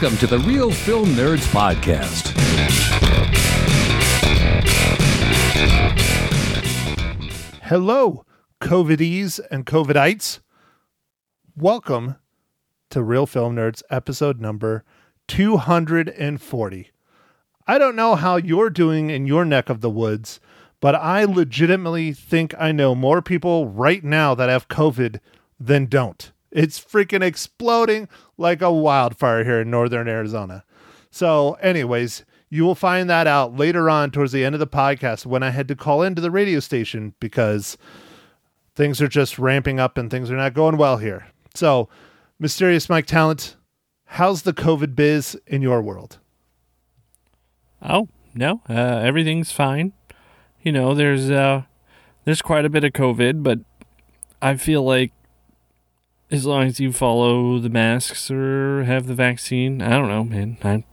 Welcome to the Real Film Nerds Podcast. Hello, COVIDies and COVIDites. Welcome to Real Film Nerds episode number 240. I don't know how you're doing in your neck of the woods, but I legitimately think I know more people right now that have COVID than don't. It's freaking exploding like a wildfire here in northern Arizona. So, anyways, you will find that out later on towards the end of the podcast when I had to call into the radio station because things are just ramping up and things are not going well here. So, Mysterious Mike Talent, how's the COVID biz in your world? Oh no, uh, everything's fine. You know, there's uh, there's quite a bit of COVID, but I feel like as long as you follow the masks or have the vaccine, I don't know, man. I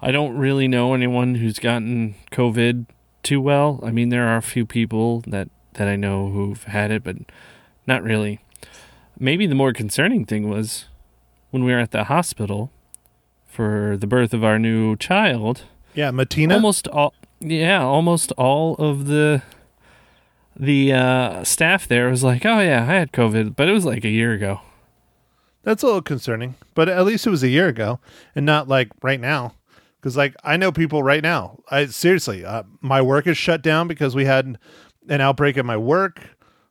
I don't really know anyone who's gotten COVID too well. I mean, there are a few people that that I know who've had it, but not really. Maybe the more concerning thing was when we were at the hospital for the birth of our new child. Yeah, Matina. Almost all, yeah, almost all of the the uh, staff there was like, "Oh yeah, I had COVID," but it was like a year ago. That's a little concerning, but at least it was a year ago and not like right now. Because like I know people right now. I seriously, uh, my work is shut down because we had an outbreak at my work.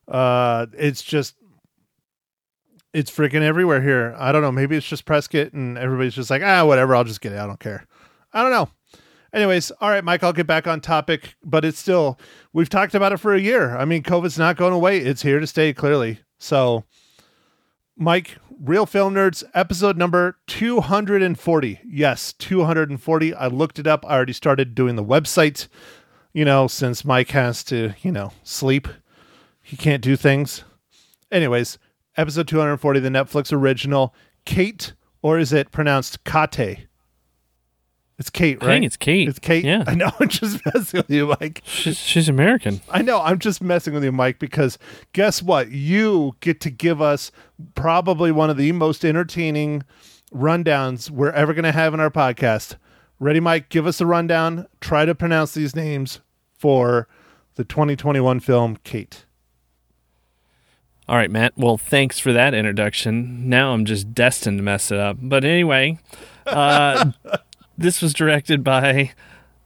Uh, it's just it's freaking everywhere here. I don't know. Maybe it's just Prescott and everybody's just like, ah, whatever. I'll just get it. I don't care. I don't know. Anyways, all right, Mike, I'll get back on topic, but it's still, we've talked about it for a year. I mean, COVID's not going away. It's here to stay, clearly. So, Mike, Real Film Nerds, episode number 240. Yes, 240. I looked it up. I already started doing the website, you know, since Mike has to, you know, sleep. He can't do things. Anyways, episode 240, the Netflix original. Kate, or is it pronounced Kate? It's Kate, I right? think it's Kate. It's Kate. Yeah. I know. I'm just messing with you, Mike. She's, she's American. I know. I'm just messing with you, Mike, because guess what? You get to give us probably one of the most entertaining rundowns we're ever going to have in our podcast. Ready, Mike? Give us a rundown. Try to pronounce these names for the 2021 film Kate. All right, Matt. Well, thanks for that introduction. Now I'm just destined to mess it up. But anyway, uh, this was directed by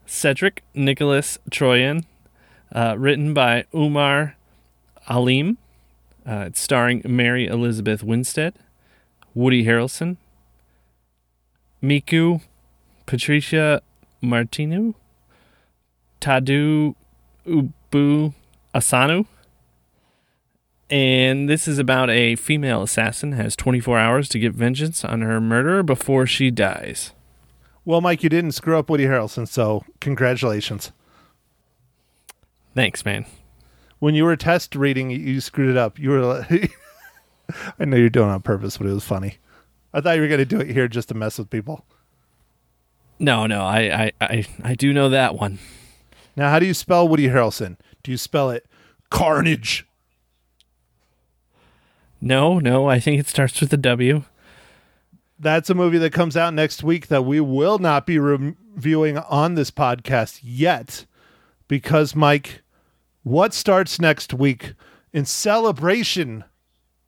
Cedric Nicolas Troyan, uh, written by Umar Aleem. Uh, it's starring Mary Elizabeth Winstead, Woody Harrelson, Miku, Patricia Martineau, Tadu Ubu Asanu. And this is about a female assassin has 24 hours to get vengeance on her murderer before she dies. Well, Mike, you didn't screw up Woody Harrelson, so congratulations. Thanks, man. When you were test reading, you screwed it up. You were. like- I know you're doing it on purpose, but it was funny. I thought you were going to do it here just to mess with people. No, no, I, I, I, I do know that one. Now, how do you spell Woody Harrelson? Do you spell it Carnage? No, no, I think it starts with a W. That's a movie that comes out next week that we will not be reviewing on this podcast yet because, Mike, what starts next week in celebration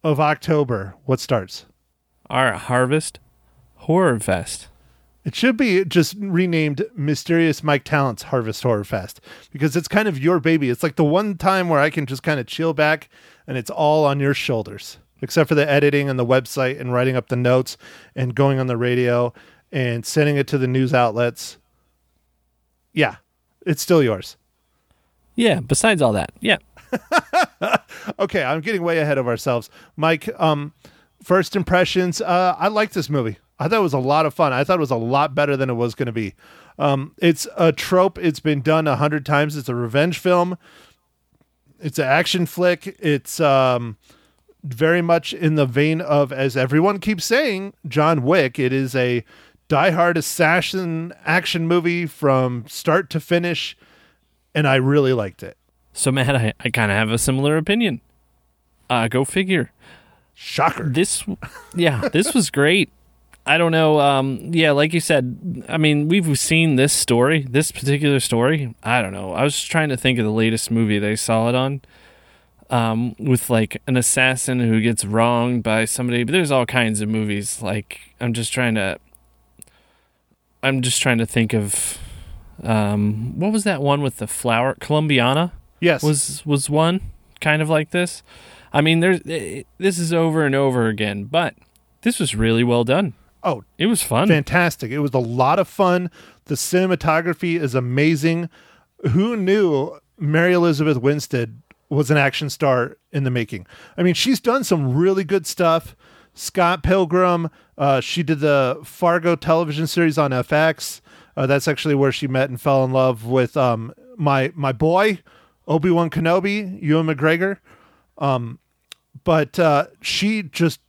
of October? What starts? Our Harvest Horror Fest. It should be just renamed Mysterious Mike Talent's Harvest Horror Fest because it's kind of your baby. It's like the one time where I can just kind of chill back and it's all on your shoulders, except for the editing and the website and writing up the notes and going on the radio and sending it to the news outlets. Yeah, it's still yours. Yeah, besides all that. Yeah. Okay, I'm getting way ahead of ourselves. Mike, um, first impressions, uh, I like this movie. I thought it was a lot of fun. I thought it was a lot better than it was going to be. Um, it's a trope. It's been done a hundred times. It's a revenge film. It's an action flick. It's um, very much in the vein of, as everyone keeps saying, John Wick. It is a diehard assassin action movie from start to finish, and I really liked it. So, Matt, I, I kind of have a similar opinion. Uh, go figure. Shocker. This, yeah, this was great. I don't know. Um, yeah, like you said, I mean, we've seen this story, this particular story. I don't know. I was trying to think of the latest movie they saw it on, um, with like an assassin who gets wronged by somebody. But there's all kinds of movies. Like I'm just trying to, I'm just trying to think of, um, what was that one with the flower? Columbiana Yes. was was one kind of like this. I mean, there's eh, this is over and over again, but this was really well done. oh, It was fun. fantastic. It was a lot of fun. The cinematography is amazing. Who knew Mary Elizabeth Winstead was an action star in the making? I mean, she's done some really good stuff. Scott Pilgrim, uh, she did the Fargo television series on FX. Uh, that's actually where she met and fell in love with um, my my boy Obi Wan Kenobi, Ewan McGregor but uh, she just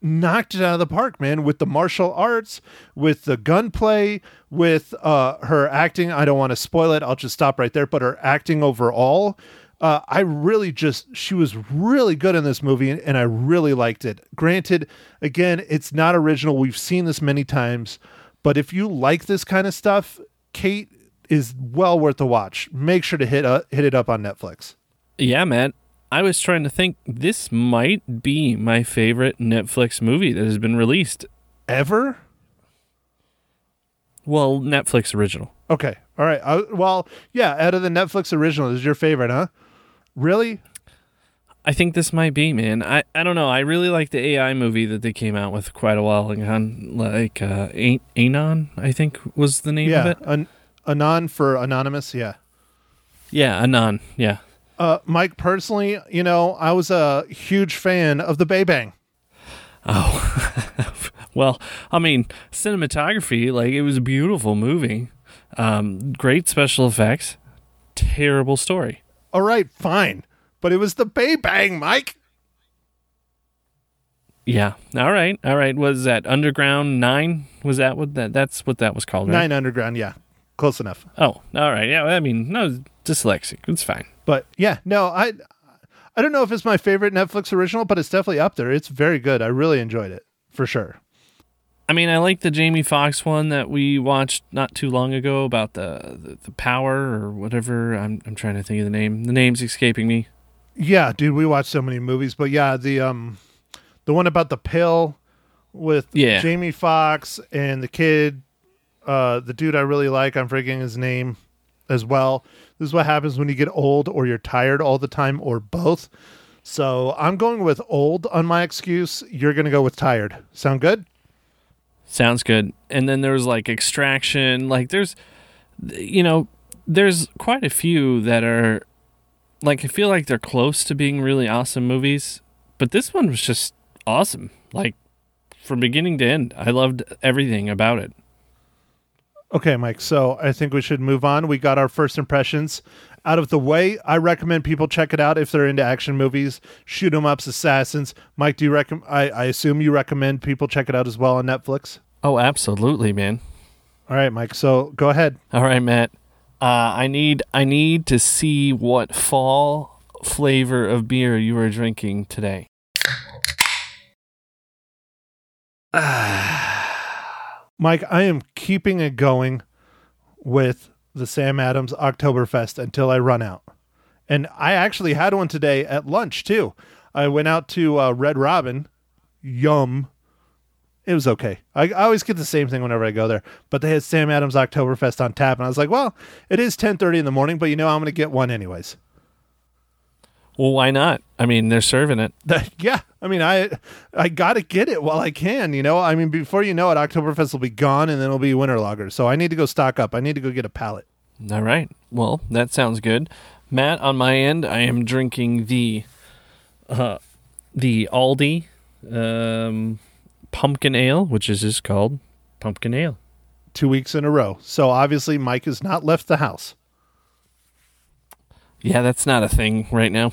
knocked it out of the park, man, with the martial arts, with the gunplay, with uh, her acting. I don't want to spoil it. I'll just stop right there. But her acting overall, uh, I really just, she was really good in this movie and I really liked it. Granted, again, it's not original. We've seen this many times. But if you like this kind of stuff, Kate is well worth the watch. Make sure to hit, uh, hit it up on Netflix. yeah, man. I was trying to think. This might be my favorite Netflix movie that has been released. Ever? Well, Netflix original. Okay. All right. I, well, yeah, out of the Netflix original, this is your favorite, huh? Really? I think this might be, man. I, I don't know. I really like the AI movie that they came out with quite a while ago. Like uh, Anon, I think was the name of yeah. it. An- Anon for Anonymous. Yeah. Yeah, Anon. Yeah. Uh, Mike, personally, you know, I was a huge fan of the Bay Bang. Oh, well, I mean, cinematography, like it was a beautiful movie. Um, great special effects. Terrible story. All right, fine. But it was the Bay Bang, Mike. Yeah. All right. All right. Was that Underground Nine? Was that what that? That's what that was called, right? Nine Underground. Yeah. Close enough. Oh, all right. Yeah. I mean, no, dyslexic. It's fine. But yeah, no, I. I don't know if it's my favorite Netflix original, but it's definitely up there. It's very good. I really enjoyed it for sure. I mean, I like the Jamie Foxx one that we watched not too long ago about the the, the power or whatever. I'm I'm trying to think of the name. The name's escaping me. Yeah, dude, we watched so many movies, but yeah, the um the one about the pill with Yeah. Jamie Foxx and the kid uh the dude I really like, I'm forgetting his name as well. This is what happens when you get old or you're tired all the time or both. So, I'm going with old on my excuse. You're going to go with tired. Sound good? Sounds good. And then there was like Extraction. Like there's, you know, there's quite a few that are, like I feel like they're close to being really awesome movies. But this one was just awesome. Like from beginning to end, I loved everything about it. Okay, Mike. So I think we should move on. We got our first impressions out of the way. I recommend people check it out if they're into action movies, shoot 'em ups, assassins. Mike, do you recommend? I, I assume you recommend people check it out as well on Netflix. Oh, absolutely, man. All right, Mike. So go ahead. All right, Matt. Uh, I need I need to see what fall flavor of beer you are drinking today. Mike, I am keeping it going with the Sam Adams Oktoberfest until I run out. And I actually had one today at lunch too. I went out to uh, Red Robin. Yum. It was okay. I, I always get the same thing whenever I go there. But they had Sam Adams Oktoberfest on tap, and I was like, well, it is ten thirty in the morning, but you know I'm going to get one anyways. Well, why not? I mean, they're serving it. yeah, I mean, I I got to get it while I can. You know, I mean, before you know it, Oktoberfest will be gone, and then it'll be winter lager. So I need to go stock up. I need to go get a pallet. All right. Well, that sounds good. Matt, on my end, I am drinking the uh, the Aldi um, pumpkin ale, which is just called pumpkin ale. Two weeks in a row. So obviously, Mike has not left the house. Yeah, that's not a thing right now.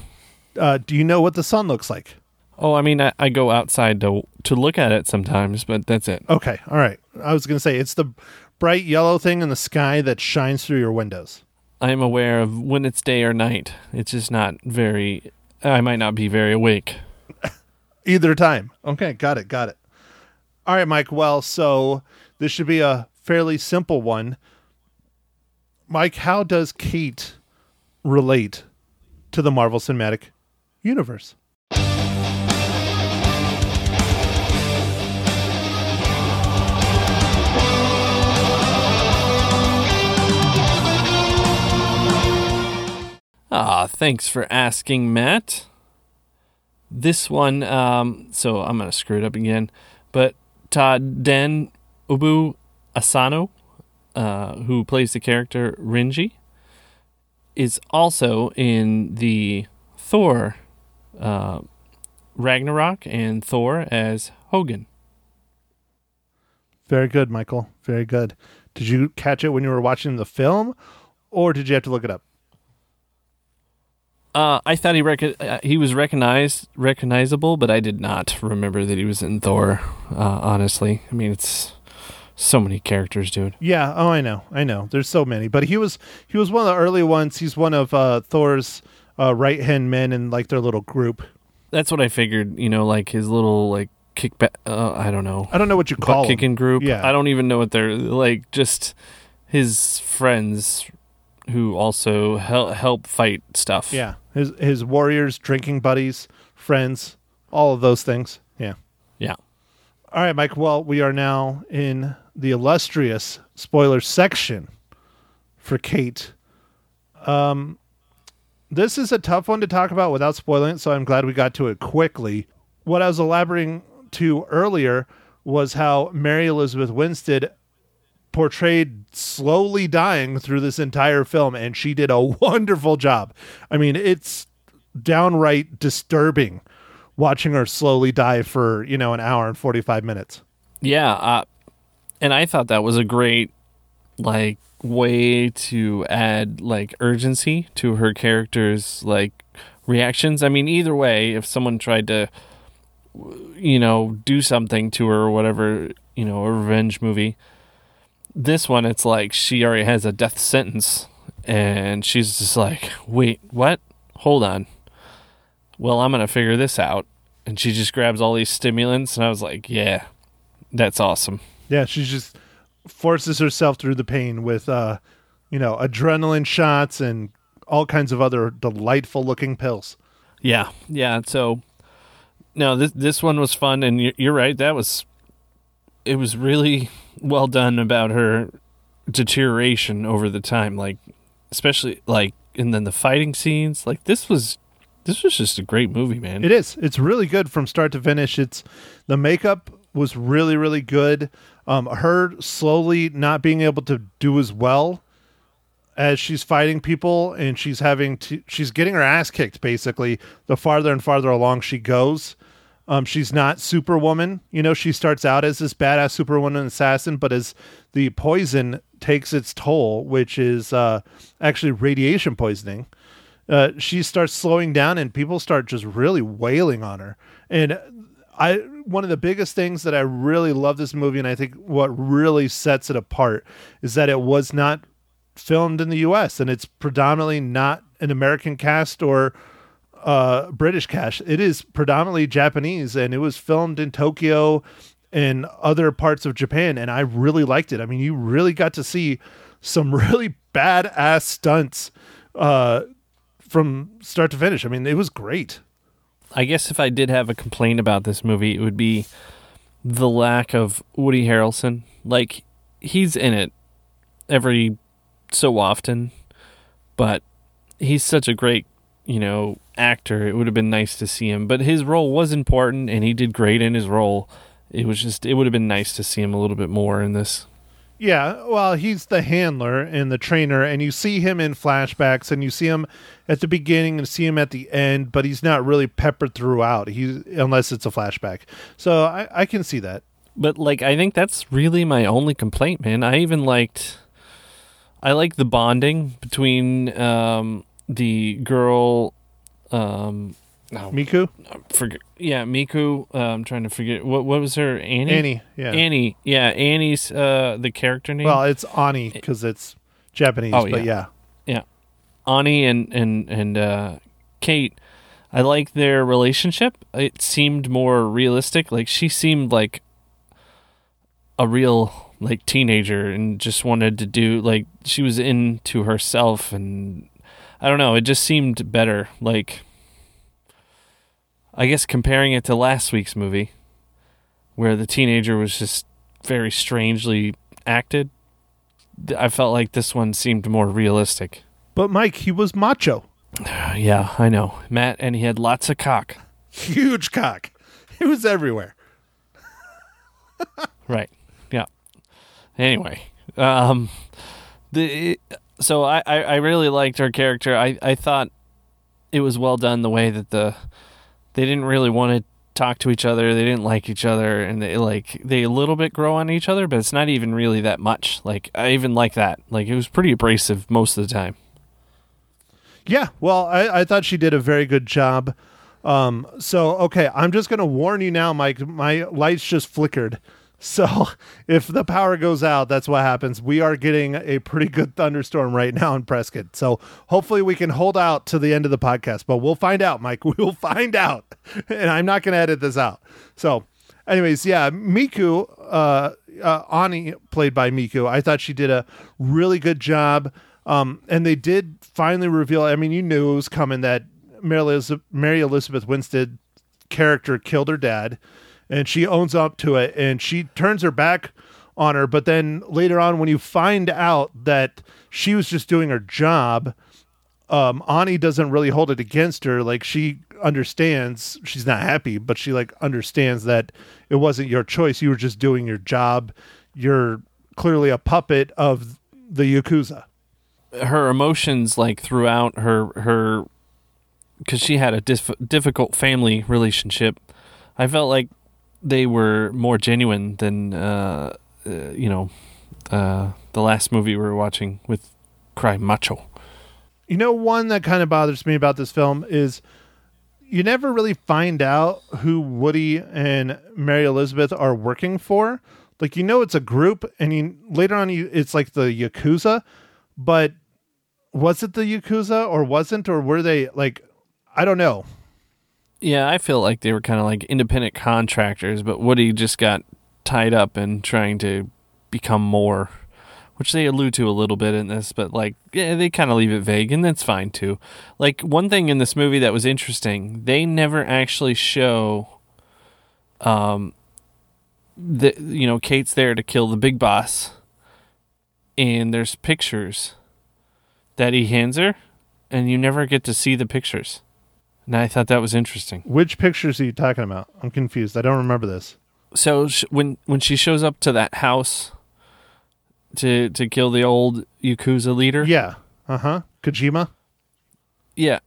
Uh, do you know what the sun looks like? Oh, I mean, I, I go outside to to look at it sometimes, but that's it. Okay, all right. I was going to say it's the bright yellow thing in the sky that shines through your windows. I am aware of when it's day or night. It's just not very. I might not be very awake. Either time. Okay, got it, got it. All right, Mike. Well, so this should be a fairly simple one. Mike, how does Kate relate to the Marvel Cinematic Universe? Ah, thanks for asking, Matt. This one, um, so I'm gonna screw it up again, but Todd Den Ubu Asano, uh, who plays the character Rinji, is also in the Thor uh, Ragnarok and Thor as Hogun. Very good, Michael. Very good. Did you catch it when you were watching the film, or did you have to look it up? Uh, I thought he rec- uh, he was recognized recognizable, but I did not remember that he was in Thor. Uh, honestly, I mean it's so many characters, dude. Yeah. Oh, I know. I know. There's so many, but he was he was one of the early ones. He's one of uh, Thor's uh, right hand men and like their little group. That's what I figured. You know, like his little like kickback. Uh, I don't know. I don't know what you call kicking group. Yeah. I don't even know what they're like. Just his friends who also help help fight stuff. Yeah. His his warriors, drinking buddies, friends, all of those things. Yeah. yeah. All right, Mike. Well, we are now in the illustrious spoiler section for Kate. Um, this is a tough one to talk about without spoiling it, so I'm glad we got to it quickly. What I was elaborating to earlier was how Mary Elizabeth Winstead portrayed slowly dying through this entire film, and she did a wonderful job. I mean, it's downright disturbing watching her slowly die for, you know, an hour and 45 minutes. Yeah, uh, and I thought that was a great like way to add like urgency to her character's like reactions. I mean, either way, if someone tried to you know, do something to her or whatever, you know, a revenge movie. This one it's like she already has a death sentence and she's just like, "Wait, what? Hold on. Well, I'm going to figure this out." And she just grabs all these stimulants and I was like, "Yeah, that's awesome." Yeah, she's just forces herself through the pain with, uh, you know, adrenaline shots and all kinds of other delightful looking pills. Yeah, yeah. So, no, this this one was fun, and you're, you're right. That was, it was really well done about her deterioration over the time. Like, especially like, and then the fighting scenes. Like, this was, this was just a great movie, man. It is. It's really good from start to finish. It's the makeup was really really good. Um, her slowly not being able to do as well as she's fighting people and she's having to she's getting her ass kicked basically. The farther and farther along she goes um, she's not superwoman. You know she starts out as this badass superwoman assassin but as the poison takes its toll which is uh, actually radiation poisoning uh, she starts slowing down and people start just really wailing on her. And i one of the biggest things that i really love this movie and i think what really sets it apart is that it was not filmed in the US and it's predominantly not an American cast or uh, British cast. It is predominantly Japanese and it was filmed in Tokyo and other parts of Japan and I really liked it. I mean, you really got to see some really badass stunts uh, from start to finish. I mean, it was great. I guess if I did have a complaint about this movie, it would be the lack of Woody Harrelson. Like, he's in it every so often, but he's such a great, you know, actor. It would have been nice to see him, but his role was important and he did great in his role. It was just, it would have been nice to see him a little bit more in this. Yeah, well, he's the handler and the trainer, and you see him in flashbacks, and you see him at the beginning and see him at the end, but he's not really peppered throughout. He's unless it's a flashback. So I, I can see that. But like, I think that's really my only complaint, man. I even liked, I like the bonding between um, the girl, um, oh, Miku, forget, yeah, Miku. Uh, I'm trying to forget what what was her Annie. Annie, yeah. Annie, yeah, Annie's uh, the character name. Well, it's Ani because it's Japanese, Oh, but yeah. yeah, Ani and and and uh, Kate. I like their relationship. It seemed more realistic. Like she seemed like a real like teenager and just wanted to do like she was into herself and I don't know, it just seemed better. Like I guess comparing it to last week's movie where the teenager was just very strangely acted, I felt like this one seemed more realistic. But Mike, he was macho. Yeah, I know. Matt and he had lots of cock. Huge cock. He was everywhere. Right. Yeah. Anyway, um, the so I, I I really liked her character. I I thought it was well done the way that the they didn't really want to talk to each other. They didn't like each other, and they like they a little bit grow on each other, but it's not even really that much. Like I even like that. Like it was pretty abrasive most of the time. Yeah, well, I, I thought she did a very good job. Um, so okay, I'm just gonna warn you now, Mike. My lights just flickered. So if the power goes out, that's what happens. We are getting a pretty good thunderstorm right now in Prescott. So hopefully we can hold out to the end of the podcast, but we'll find out, Mike. We will find out. And I'm not going to edit this out. So anyways, yeah, Miku, uh, uh, Ani played by Miku. I thought she did a really good job. Um, and they did finally reveal, I mean, you knew it was coming that Mary Elizabeth, Mary Elizabeth Winstead character killed her dad and she owns up to it and she turns her back on her. But then later on when you find out that she was just doing her job um ani doesn't really hold it against her. Like she understands she's not happy but she like understands that it wasn't your choice. You were just doing your job. You're clearly a puppet of the yakuza. Her emotions like throughout her her because she had a dif- difficult family relationship i felt like they were more genuine than uh, uh, you know uh, the last movie we were watching with cry macho. You know one that kind of bothers me about this film is you never really find out who woody and mary elizabeth are working for. Like you know it's a group and you, later on you, it's like the yakuza but was it the yakuza or wasn't or were they like i don't know yeah i feel like they were kind of like independent contractors but woody just got tied up in trying to become more which they allude to a little bit in this but like yeah they kind of leave it vague and that's fine too. Like one thing in this movie that was interesting they never actually show um the you know kate's there to kill the big boss and there's pictures that he hands her and you never get to see the pictures and i thought that was interesting. Which pictures are you talking about? I'm confused. I don't remember this. So sh- when when she shows up to that house to to kill the old yakuza leader? Yeah. Uh-huh. Kojima? Yeah.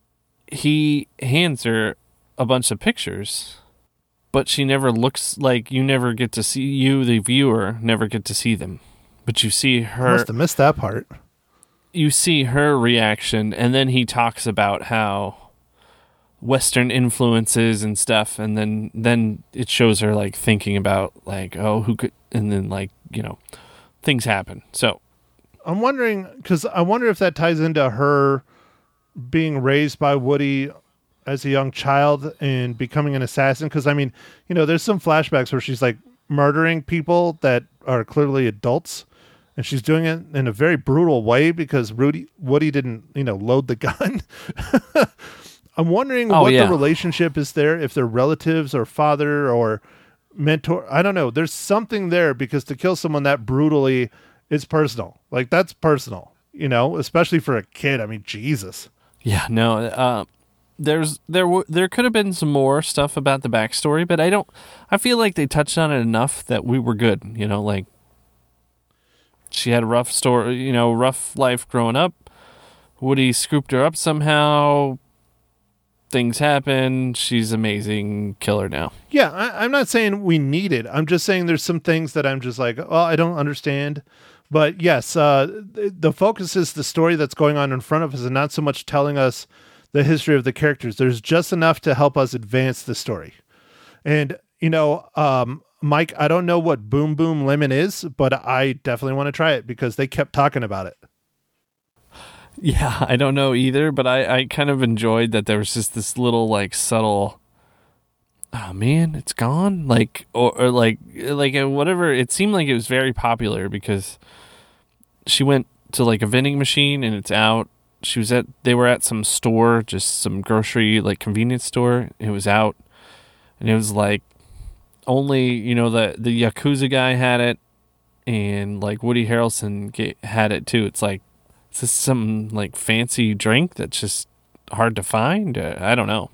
He hands her a bunch of pictures but she never looks like you never get to see you the viewer never get to see them. But you see her must have missed that part. You see her reaction and then he talks about how western influences and stuff and then then it shows her like thinking about like oh who could and then like you know things happen so i'm wondering because i wonder if that ties into her being raised by woody as a young child and becoming an assassin because i mean you know there's some flashbacks where she's like murdering people that are clearly adults and she's doing it in a very brutal way because Rudy Woody didn't, you know, load the gun. I'm wondering Oh, what yeah. the relationship is there, if they're relatives or father or mentor. I don't know. There's something there because to kill someone that brutally is personal. Like that's personal, you know, especially for a kid. I mean, Jesus. Yeah, no. Uh, there's there w- there could have been some more stuff about the backstory, but I don't. I feel like they touched on it enough that we were good. You know, like she had a rough story, you know, rough life growing up. Woody scooped her up somehow. Things happen. She's amazing. Kill her now. Yeah, I, I'm not saying we need it. I'm just saying there's some things that I'm just like, oh, I don't understand. But yes, uh, the, the focus is the story that's going on in front of us, and not so much telling us the history of the characters. There's just enough to help us advance the story. And you know, um, Mike, I don't know what Boom Boom Lemon is, but I definitely want to try it because they kept talking about it. Yeah, I don't know either, but I, I kind of enjoyed that there was just this little like subtle oh man, it's gone. Like or, or like like uh, whatever. It seemed like it was very popular because she went to like a vending machine and it's out. She was at they were at some store, just some grocery like convenience store. It was out, and it was like only you know the the yakuza guy had it, and like Woody Harrelson ga- had it too. It's like is this some like fancy drink that's just hard to find? Uh, I don't know.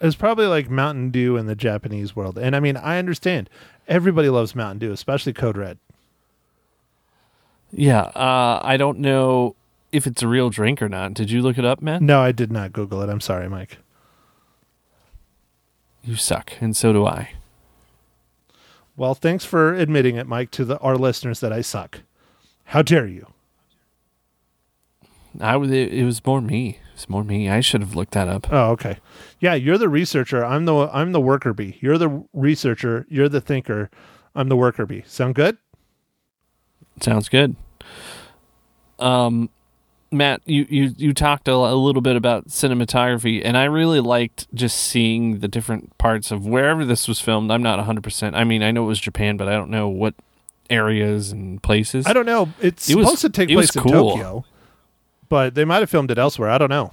It's probably like Mountain Dew in the Japanese world. And I mean, I understand. Everybody loves Mountain Dew, especially Code Red. Yeah, uh, I don't know if it's a real drink or not. Did you look it up, man? No, I did not Google it. I'm sorry, Mike. You suck, and so do I. Well, thanks for admitting it, Mike, to the, our listeners that I suck. How dare you? I was. It, it was more me. It's more me. I should have looked that up. Oh, okay. Yeah, you're the researcher. I'm the I'm the worker bee. You're the researcher. You're the thinker. I'm the worker bee. Sound good? Sounds good. Um, Matt, you you you talked a, a little bit about cinematography, and I really liked just seeing the different parts of wherever this was filmed. I'm not 100. percent I mean, I know it was Japan, but I don't know what areas and places. I don't know. It's It was- supposed to take was place in cool. Tokyo, but they might have filmed it elsewhere. I don't know.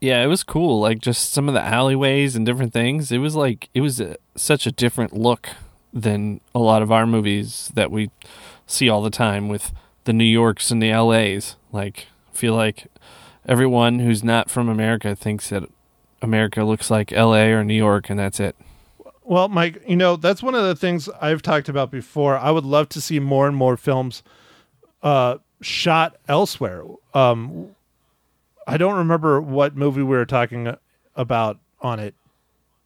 yeah, it was cool. Like just some of the alleyways and different things. It was like it was a, such a different look than a lot of our movies that we see all the time with the New Yorks and the LAs. Like I feel like everyone who's not from America thinks that America looks like LA or New York and that's it. Well, Mike, you know, that's one of the things I've talked about before. I would love to see more and more films uh, shot elsewhere. Um, I don't remember what movie we were talking about on it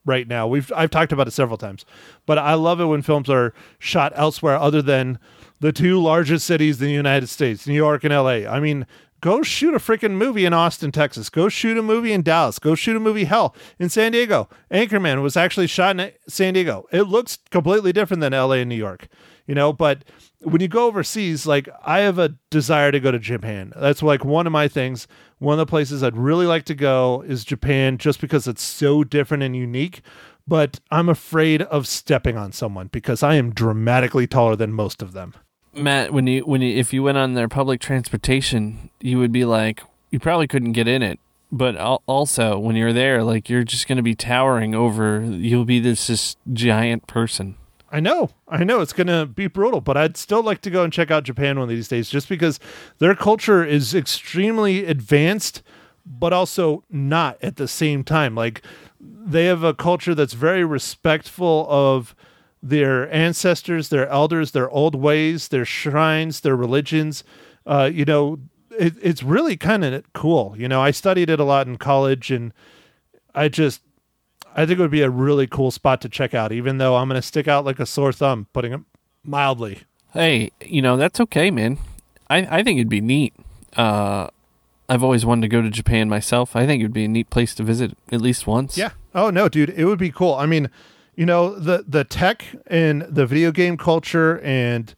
right now. We've I've talked about it several times, but I love it when films are shot elsewhere other than the two largest cities in the United States, New York and LA. I mean, go shoot a freaking movie in Austin, Texas. Go shoot a movie in Dallas. Go shoot a movie hell in San Diego. Anchorman was actually shot in San Diego. It looks completely different than LA and New York, you know, but when you go overseas, like I have a desire to go to Japan. That's like one of my things. One of the places I'd really like to go is Japan just because it's so different and unique. But I'm afraid of stepping on someone because I am dramatically taller than most of them. Matt, when you when you, if you went on their public transportation, you would be like you probably couldn't get in it. But also when you're there, like you're just going to be towering over. You'll be this this giant person. I know, I know it's going to be brutal, but I'd still like to go and check out Japan one of these days just because their culture is extremely advanced, but also not at the same time. Like they have a culture that's very respectful of their ancestors, their elders, their old ways, their shrines, their religions. Uh, you know, it, it's really kind of cool. You know, I studied it a lot in college, and I just I think it would be a really cool spot to check out, even though I'm going to stick out like a sore thumb, putting it mildly. Hey, you know that's okay, man. I I think it'd be neat. Uh, I've always wanted to go to Japan myself. I think it'd be a neat place to visit at least once. Yeah. Oh no, dude, it would be cool. I mean, you know, the the tech and the video game culture and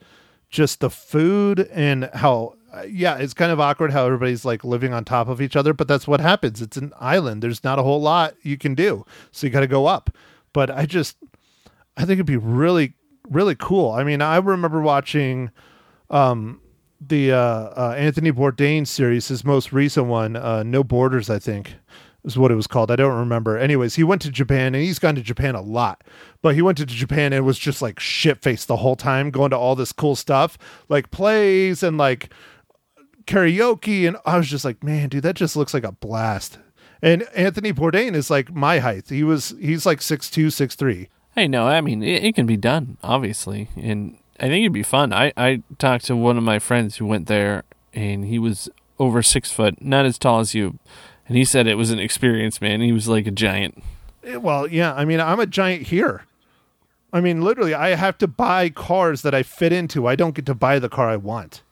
just the food and how yeah, it's kind of awkward how everybody's like living on top of each other, but that's what happens. It's an island. There's not a whole lot you can do. So you got to go up. But I just I think it'd be really really cool. I mean, I remember watching um the uh, uh Anthony Bourdain series, his most recent one, uh No Borders, I think is what it was called. I don't remember. Anyways, he went to Japan and he's gone to Japan a lot. But he went to Japan and was just like shit faced the whole time, going to all this cool stuff, like plays and like karaoke. And I was just like, man, dude, that just looks like a blast. And Anthony Bourdain is like my height. He was he's like six two, six three. Hey, no, I mean it, it can be done, obviously, and I think it'd be fun. I I talked to one of my friends who went there, and he was over six foot, not as tall as you, and he said it was an experience, man. He was like a giant. Eh, Well, yeah, I mean, I'm a giant here. I mean, literally, I have to buy cars that I fit into. I don't get to buy the car I want.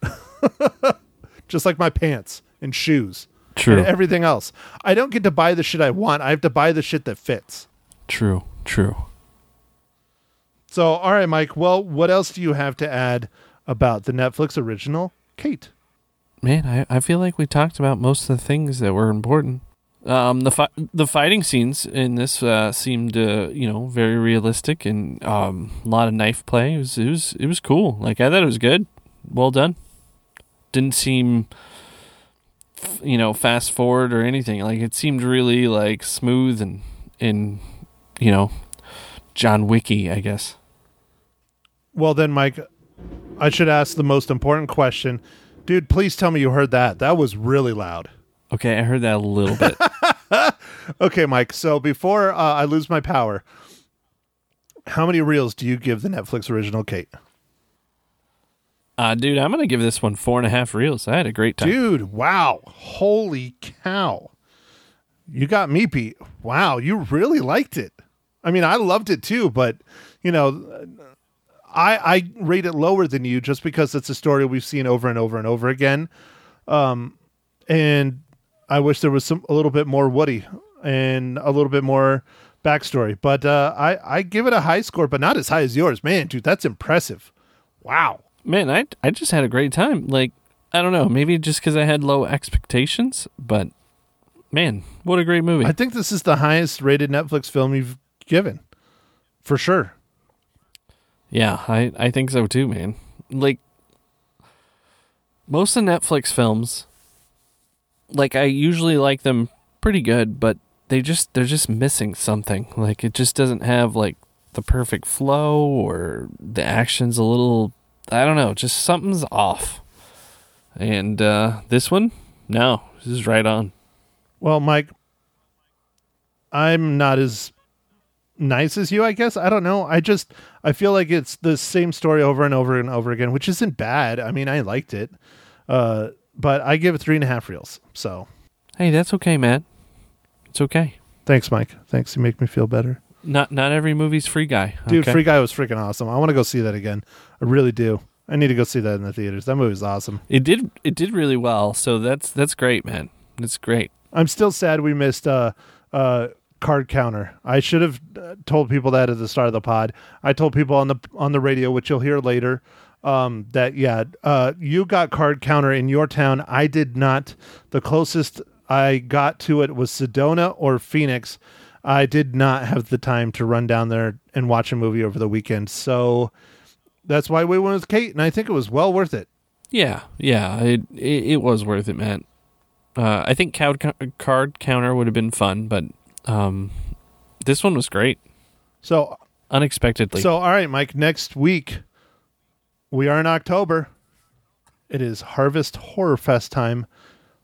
Just like my pants and shoes True, and everything else. I don't get to buy the shit I want. I have to buy the shit that fits. true, true. So, all right, Mike. Well, what else do you have to add about the Netflix original, Kate? Man, I I feel like we talked about most of the things that were important. Um, the fi- the fighting scenes in this uh, seemed uh, you know very realistic and um, a lot of knife play. It was it was it was cool. Like I thought it was good. Well done. Didn't seem you know fast forward or anything. Like it seemed really like smooth and and you know John Wicky, I guess. Well, then, Mike, I should ask the most important question. Dude, please tell me you heard that. That was really loud. Okay, I heard that a little bit. Okay, Mike. So before uh, I lose my power, how many reels do you give the Netflix original Kate? uh, dude, I'm gonna give this one four and a half reels. I had a great time. Dude, wow. Holy cow. You got me beat. Wow, you really liked it. I mean, I loved it too, but you know, I I rate it lower than you just because it's a story we've seen over and over and over again. Um and I wish there was some a little bit more Woody and a little bit more backstory. But uh I I give it a high score, but not as high as yours. Man, dude, that's impressive. Wow. Man, I I just had a great time. Like I don't know, maybe just because I had low expectations, but man, what a great movie! I think this is the highest rated Netflix film you've given. For sure. Yeah, I I think so too, man. Like most of Netflix films, like I usually like them pretty good, but they just they're just missing something. Like it just doesn't have like the perfect flow or the action's a little I don't know, just something's off. And uh this one, no, this is right on. Well, Mike, I'm not as nice as you, I guess. I don't know. I just I feel like it's the same story over and over and over again, which isn't bad. I mean, I liked it. Uh, but I give it three and a half reels. So Hey, that's okay, Matt. It's okay. thanks, Mike. Thanks. You make me feel better. Not not every movie's free guy. Dude, okay? Free Guy was freaking awesome. I want to go see that again. I really do. I need to go see that in the theaters. That movie's awesome. It did it did really well, so that's that's great, man. That's great. I'm still sad we missed uh uh card counter. I should have uh, told people that at the start of the pod. I told people on the on the radio, which you'll hear later, um that yeah, uh you got card counter in your town. I did not. The closest I got to it was Sedona or Phoenix. I did not have the time to run down there and watch a movie over the weekend. So that's why we went with Kate and I think it was well worth it. Yeah, yeah, it it, it was worth it, man. Uh, I think card card counter would have been fun, but um, this one was great, So unexpectedly. So, all right, Mike, next week we are in October. It is Harvest Horror Fest time.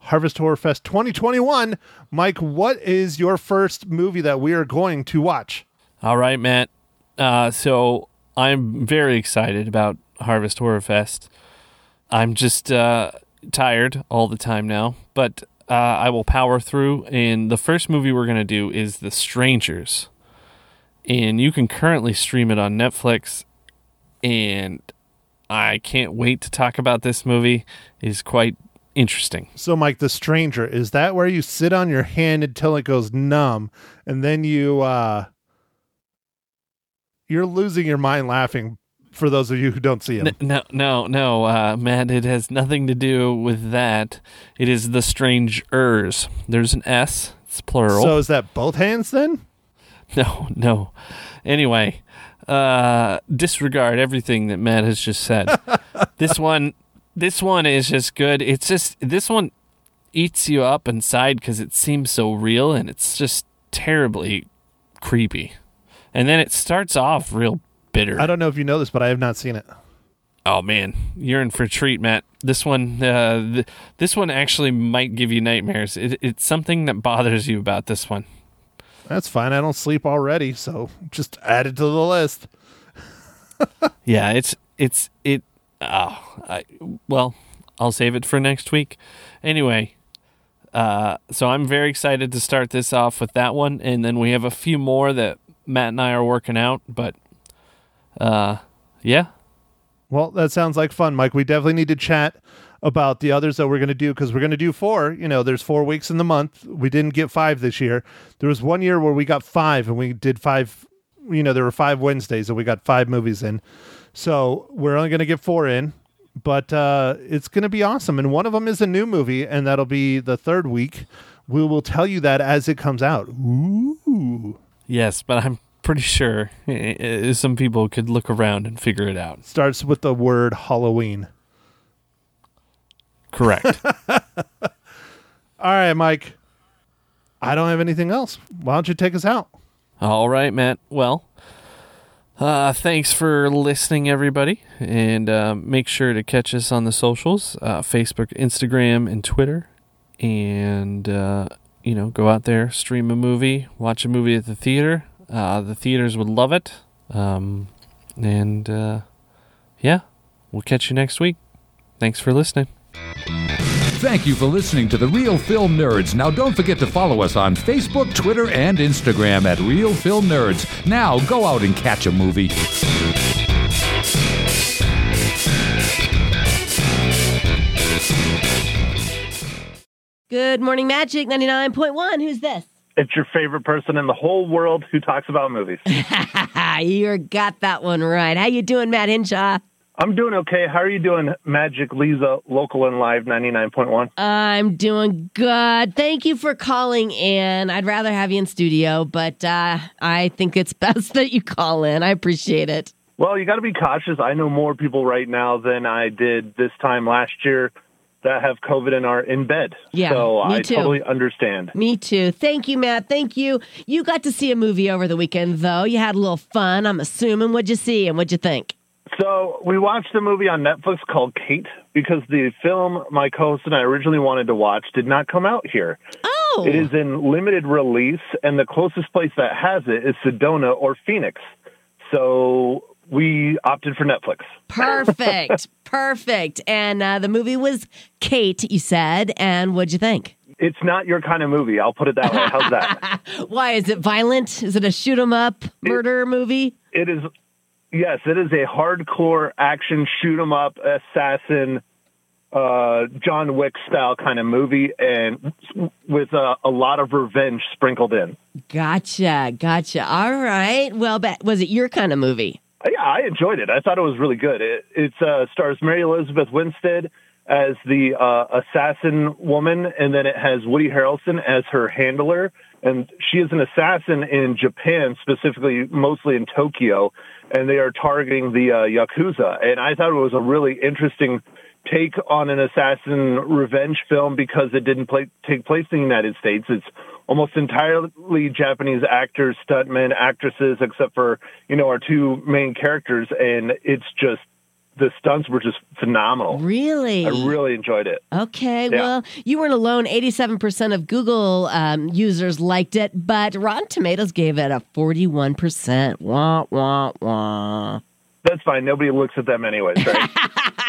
Harvest Horror Fest 2021. Mike, what is your first movie that we are going to watch? All right, Matt. Uh, so I'm very excited about Harvest Horror Fest. I'm just uh, tired all the time now, but uh, I will power through. And the first movie we're going to do is The Strangers. And you can currently stream it on Netflix. And I can't wait to talk about this movie. It is quite interesting. So, Mike, The Stranger, is that where you sit on your hand until it goes numb and then you, uh, you're losing your mind laughing for those of you who don't see him. No, no, no, uh, Matt. It has nothing to do with that. It is the strangers. There's an S. It's plural. So, is that both hands then? no, no. Anyway, uh, disregard everything that Matt has just said. this one, this one is just good. It's just this one eats you up inside because it seems so real and it's just terribly creepy. And then it starts off real bitter. I don't know if you know this, but I have not seen it. Oh man, you're in for a treat, Matt. This one, uh, th- this one actually might give you nightmares. It, it's something that bothers you about this one. That's fine. I don't sleep already, so just add it to the list. Yeah, it's it's it. Oh, I, well, I'll save it for next week. Anyway, uh, so I'm very excited to start this off with that one, and then we have a few more that Matt and I are working out. But, uh, yeah, Well, that sounds like fun, Mike. We definitely need to chat about the others that we're going to do because we're going to do four. You know, there's four weeks in the month. We didn't get five this year. There was one year where we got five and we did five. You know, there were five Wednesdays and we got five movies in. So we're only going to get four in, but uh, it's going to be awesome. And one of them is a new movie, and that'll be the third week. We will tell you that as it comes out. Ooh. Yes, but I'm pretty sure some people could look around and figure it out. Starts with the word Halloween. Correct. All right, Mike. I don't have anything else. Why don't you take us out? All right, Matt. Well, uh, thanks for listening, everybody. And uh, make sure to catch us on the socials uh, Facebook, Instagram, and Twitter. And, uh, you know, go out there, stream a movie, watch a movie at the theater. Uh, the theaters would love it. Um, and, uh, yeah, we'll catch you next week. Thanks for listening. Thank you for listening to the Real Film Nerds. Now, don't forget to follow us on Facebook, Twitter, and Instagram at Real Film Nerds. Now, go out and catch a movie. Good morning, Magic 99.1. Who's this? It's your favorite person in the whole world who talks about movies. you got that one right. How you doing, Matt Hinshaw? I'm doing okay. How are you doing, Magic Lisa, local and live 99.1? I'm doing good. Thank you for calling in. I'd rather have you in studio, but uh, I think it's best that you call in. I appreciate it. Well, you got to be cautious. I know more people right now than I did this time last year that have COVID and are in bed. Yeah, so me I too. totally understand. Me too. Thank you, Matt. Thank you. You got to see a movie over the weekend, though. You had a little fun, I'm assuming. What'd you see and what'd you think? So we watched a movie on Netflix called Kate because the film my co-host and I originally wanted to watch did not come out here. Oh, It is in limited release, and the closest place that has it is Sedona or Phoenix. So we opted for Netflix. perfect. perfect. And uh, the movie was Kate, you said. And what'd you think? It's not your kind of movie. I'll put it that way. How's that? Why? Is it violent? Is it a shoot 'em up murder movie? it is. Yes, it is a hardcore action shoot 'em up assassin, uh, John Wick style kind of movie, and with a, a lot of revenge sprinkled in. Gotcha. Gotcha. All right. Well, but was it your kind of movie? Yeah, I enjoyed it. I thought it was really good. It uh, stars Mary Elizabeth Winstead as the uh, assassin woman, and then it has Woody Harrelson as her handler. And she is an assassin in Japan, specifically mostly in Tokyo, and they are targeting the uh, yakuza. And I thought it was a really interesting take on an assassin revenge film because it didn't play, take place in the United States. It's almost entirely Japanese actors, stuntmen, actresses, except for you know our two main characters, and it's just the stunts were just phenomenal. Really? I really enjoyed it. Okay, Yeah. well, you weren't alone. 87% of Google um, users liked it, but Rotten Tomatoes gave it a 41%. Wah, wah, wah. That's fine. Nobody looks at them anyways, right?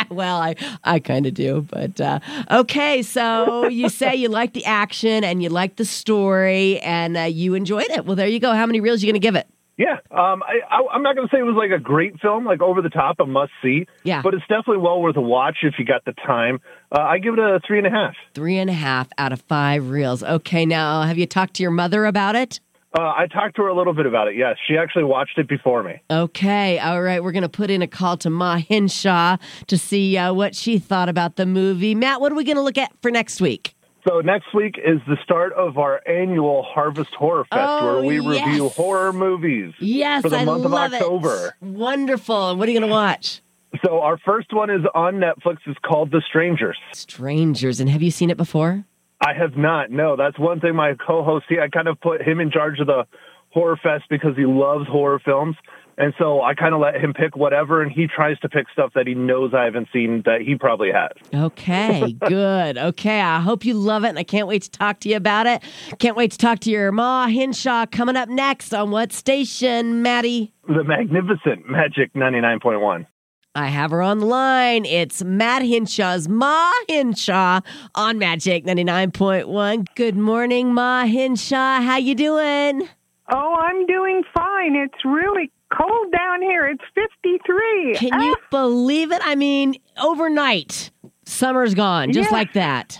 Well, I, I kind of do, but uh, okay. So you say you like the action and you like the story and uh, you enjoyed it. Well, there you go. How many reels are you going to give it? yeah. Um, I, I'm not going to say it was like a great film, like over the top, a must see. Yeah. But it's definitely well worth a watch if you got the time. Uh, I give it a three and a half. Three and a half out of five reels. Okay, now have you talked to your mother about it? Uh, I talked to her a little bit about it. Yes, she actually watched it before me. Okay, all right. We're going to put in a call to Ma Hinshaw to see uh, what she thought about the movie. Matt, what are we going to look at for next week? So next week is the start of our annual Harvest Horror Fest, Oh, where we review horror movies Yes, for the I month of October. it. Wonderful. And what are you going to watch? So our first one is on Netflix. It's called The Strangers. Strangers. And have you seen it before? I have not. No, that's one thing. My co-host, he, I kind of put him in charge of the horror fest because he loves horror films, and so I kind of let him pick whatever, and he tries to pick stuff that he knows I haven't seen that he probably has. Okay, good. Okay, I hope you love it, and I can't wait to talk to you about it. Can't wait to talk to your Ma Hinshaw coming up next on what station, Maddie? The magnificent Magic ninety nine point one. I have her on the line. It's Matt Hinshaw's Ma Hinshaw on Magic 99.1. Good morning, Ma Hinshaw. How you doing? Oh, I'm doing fine. It's really cold down here. It's 53. Can you Ah, believe it? I mean, overnight, summer's gone, just like that.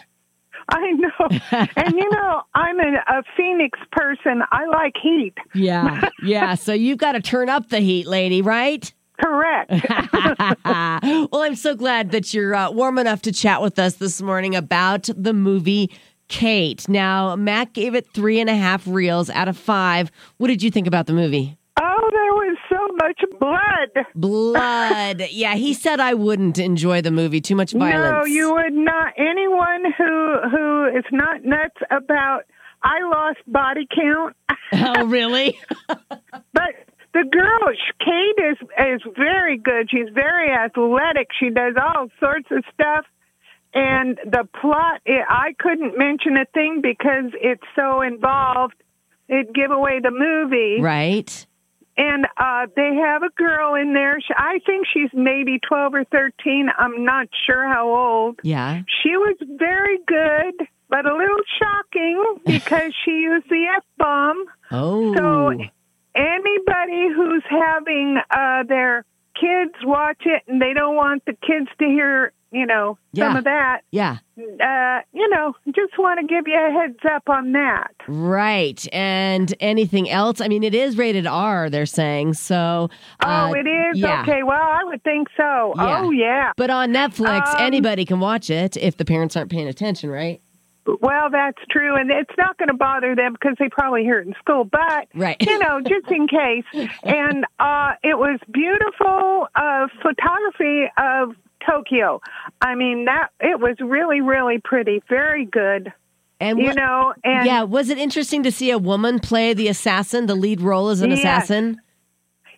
I know. and you know, I'm a, a Phoenix person. I like heat. Yeah, yeah. So you've got to turn up the heat, lady, right? Correct. well, I'm so glad that you're uh, warm enough to chat with us this morning about the movie Kate. Now, Matt gave it three and a half reels out of five. What did you think about the movie? Oh, there was so much blood. Blood. yeah, he said I wouldn't enjoy the movie. Too much violence. No, you would not. Anyone who who is not nuts about I lost body count, oh, really? but the girl Kate is is very good. She's very athletic. She does all sorts of stuff. And the plot, it, I couldn't mention a thing because it's so involved. It'd give away the movie. right. and uh they have a girl in there She- i think she's maybe 12 or 13 i'm not sure how old Yeah. she was very good but a little shocking because she used the f-bomb Oh. so anybody who's having uh their kids watch it and they don't want the kids to hear you know some of that yeah. uh you know just want to give you a heads up on that Right. And anything else? I mean, it is rated R, they're saying. So. uh, oh it is yeah. okay well i would think so Yeah. oh yeah But on Netflix, Um, anybody can watch it if the parents aren't paying attention, right? Well, that's true, and it's not going to bother them because they probably hear it in school. But Right. you know, just in case. And uh, it was beautiful uh, photography of Tokyo. I mean, that it was really, really pretty, very good. And You what- know, and yeah, was it interesting to see a woman play the assassin, the lead role as an Yes. assassin?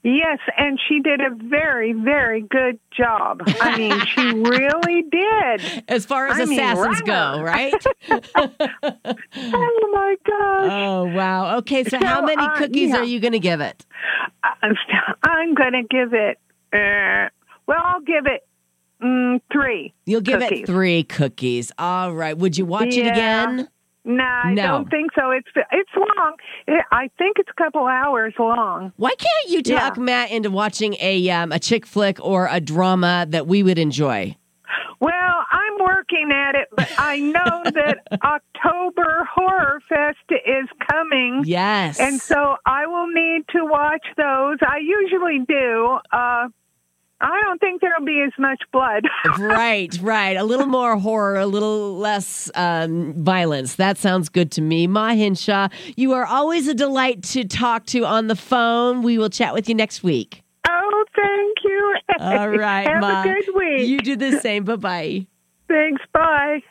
Yes, and she did a very, very good job. I mean, she really did. As far as I mean, assassins wow. go, right? Oh my gosh! oh, wow. Okay, so, how many uh, cookies yeah. are you going to give it? I'm going to give it. Uh, well, I'll give it mm, three. You'll give it three cookies. All right. Would you watch it again? No, I No. don't think so. It's it's long. It, I think it's a couple hours long. Why can't you talk Yeah. Matt into watching a um, a chick flick or a drama that we would enjoy? Well, I'm working at it, but I know that October Horror Fest is coming. Yes. And so I will need to watch those. I usually do. Uh, I don't think there'll be as much blood. right, right. A little more horror, a little less um, violence. That sounds good to me. Ma Hinshaw, you are always a delight to talk to on the phone. We will chat with you next week. oh, thank you. All right, Have Ma. a good week. You do the same. Bye bye. Thanks. Bye.